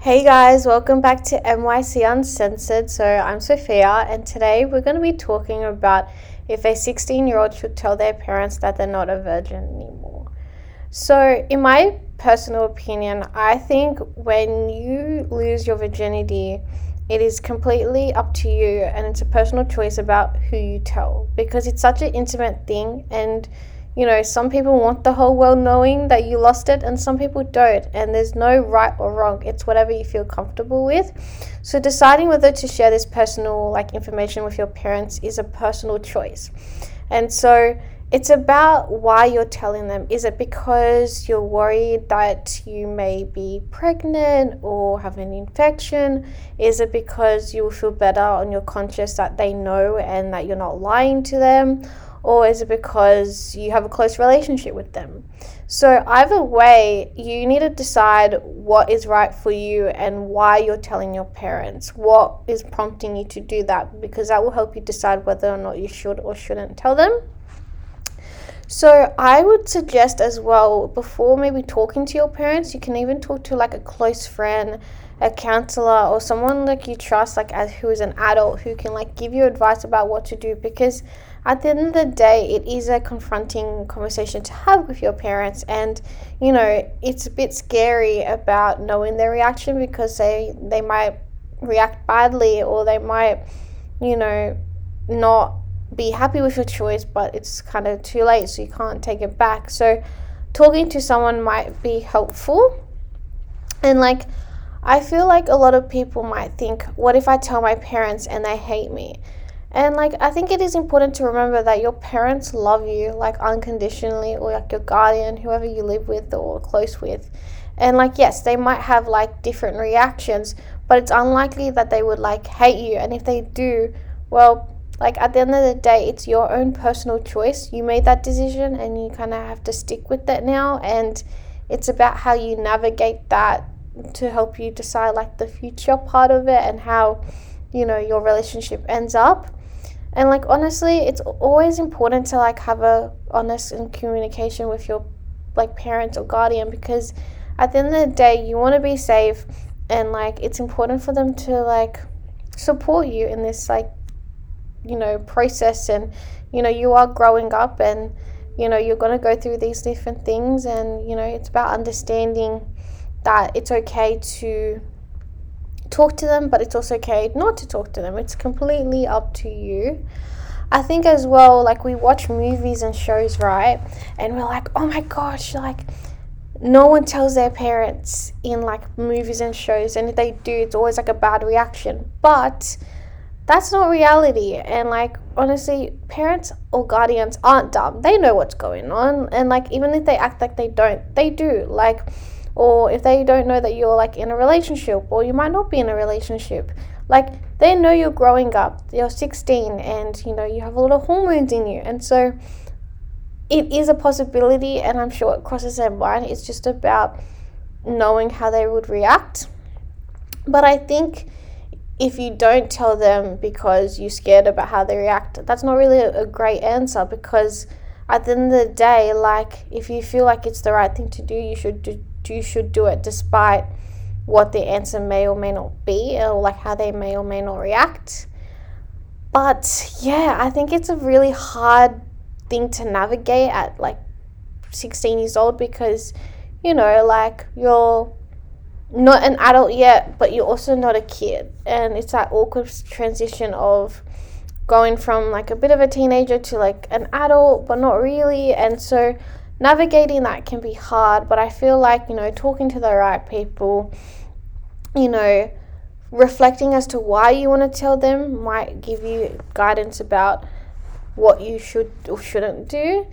Hey guys, welcome back to MYC Uncensored. So, I'm Sophia, and today we're going to be talking about if a 16 year old should tell their parents that they're not a virgin anymore. So, in my personal opinion, I think when you lose your virginity, it is completely up to you and it's a personal choice about who you tell because it's such an intimate thing and you know, some people want the whole world knowing that you lost it, and some people don't. And there's no right or wrong. It's whatever you feel comfortable with. So deciding whether to share this personal like information with your parents is a personal choice. And so it's about why you're telling them. Is it because you're worried that you may be pregnant or have an infection? Is it because you will feel better on your conscience that they know and that you're not lying to them? Or is it because you have a close relationship with them? So, either way, you need to decide what is right for you and why you're telling your parents. What is prompting you to do that? Because that will help you decide whether or not you should or shouldn't tell them. So, I would suggest as well, before maybe talking to your parents, you can even talk to like a close friend, a counselor, or someone like you trust, like as who is an adult who can like give you advice about what to do because at the end of the day, it is a confronting conversation to have with your parents. And, you know, it's a bit scary about knowing their reaction because they, they might react badly or they might, you know, not be happy with your choice, but it's kind of too late, so you can't take it back. So, talking to someone might be helpful. And, like, I feel like a lot of people might think, what if I tell my parents and they hate me? And like I think it is important to remember that your parents love you like unconditionally or like your guardian, whoever you live with or close with. And like yes, they might have like different reactions, but it's unlikely that they would like hate you. And if they do, well, like at the end of the day, it's your own personal choice. You made that decision and you kind of have to stick with it now and it's about how you navigate that to help you decide like the future part of it and how you know your relationship ends up. And like honestly it's always important to like have a honest and communication with your like parents or guardian because at the end of the day you want to be safe and like it's important for them to like support you in this like you know process and you know you are growing up and you know you're going to go through these different things and you know it's about understanding that it's okay to talk to them, but it's also okay not to talk to them. It's completely up to you. I think as well, like we watch movies and shows, right? And we're like, oh my gosh, like no one tells their parents in like movies and shows, and if they do, it's always like a bad reaction. But that's not reality. And like honestly, parents or guardians aren't dumb. They know what's going on, and like even if they act like they don't, they do. Like or if they don't know that you're like in a relationship or you might not be in a relationship like they know you're growing up you're 16 and you know you have a lot of hormones in you and so it is a possibility and i'm sure it crosses their mind. It's just about knowing how they would react. But i think if you don't tell them because you're scared about how they react that's not really a, great answer because at the end of the day like if you feel like it's the right thing to do you should do you should do it despite what the answer may or may not be or like how they may or may not react. But yeah, I think it's a really hard thing to navigate at like 16 years old because you know, like you're not an adult yet, but you're also not a kid. And it's that awkward transition of going from like a bit of a teenager to like an adult, but not really. And so navigating that can be hard, but I feel like, you know, talking to the right people, you know, reflecting as to why you want to tell them might give you guidance about what you should or shouldn't do.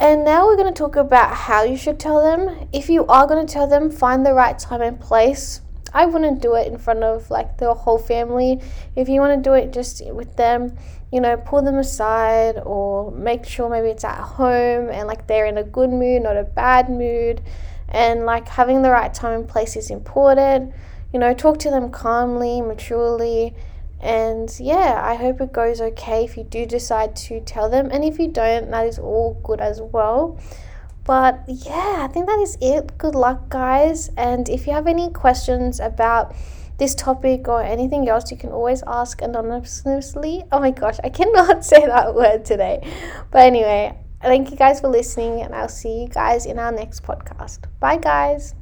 And now we're going to talk about how you should tell them. If you are going to tell them, find the right time and place. I wouldn't do it in front of like the whole family. If you want to do it just with them, you know, pull them aside or make sure maybe it's at home and like they're in a good mood, not a bad mood. And like having the right time and place is important. You know, talk to them calmly, maturely. And yeah, I hope it goes okay if you do decide to tell them. And if you don't, that is all good as well. But yeah, I think that is it. Good luck, guys. And if you have any questions about this topic or anything else, you can always ask anonymously. Oh my gosh, I cannot say that word today. But anyway, thank you guys for listening, and I'll see you guys in our next podcast. Bye, guys.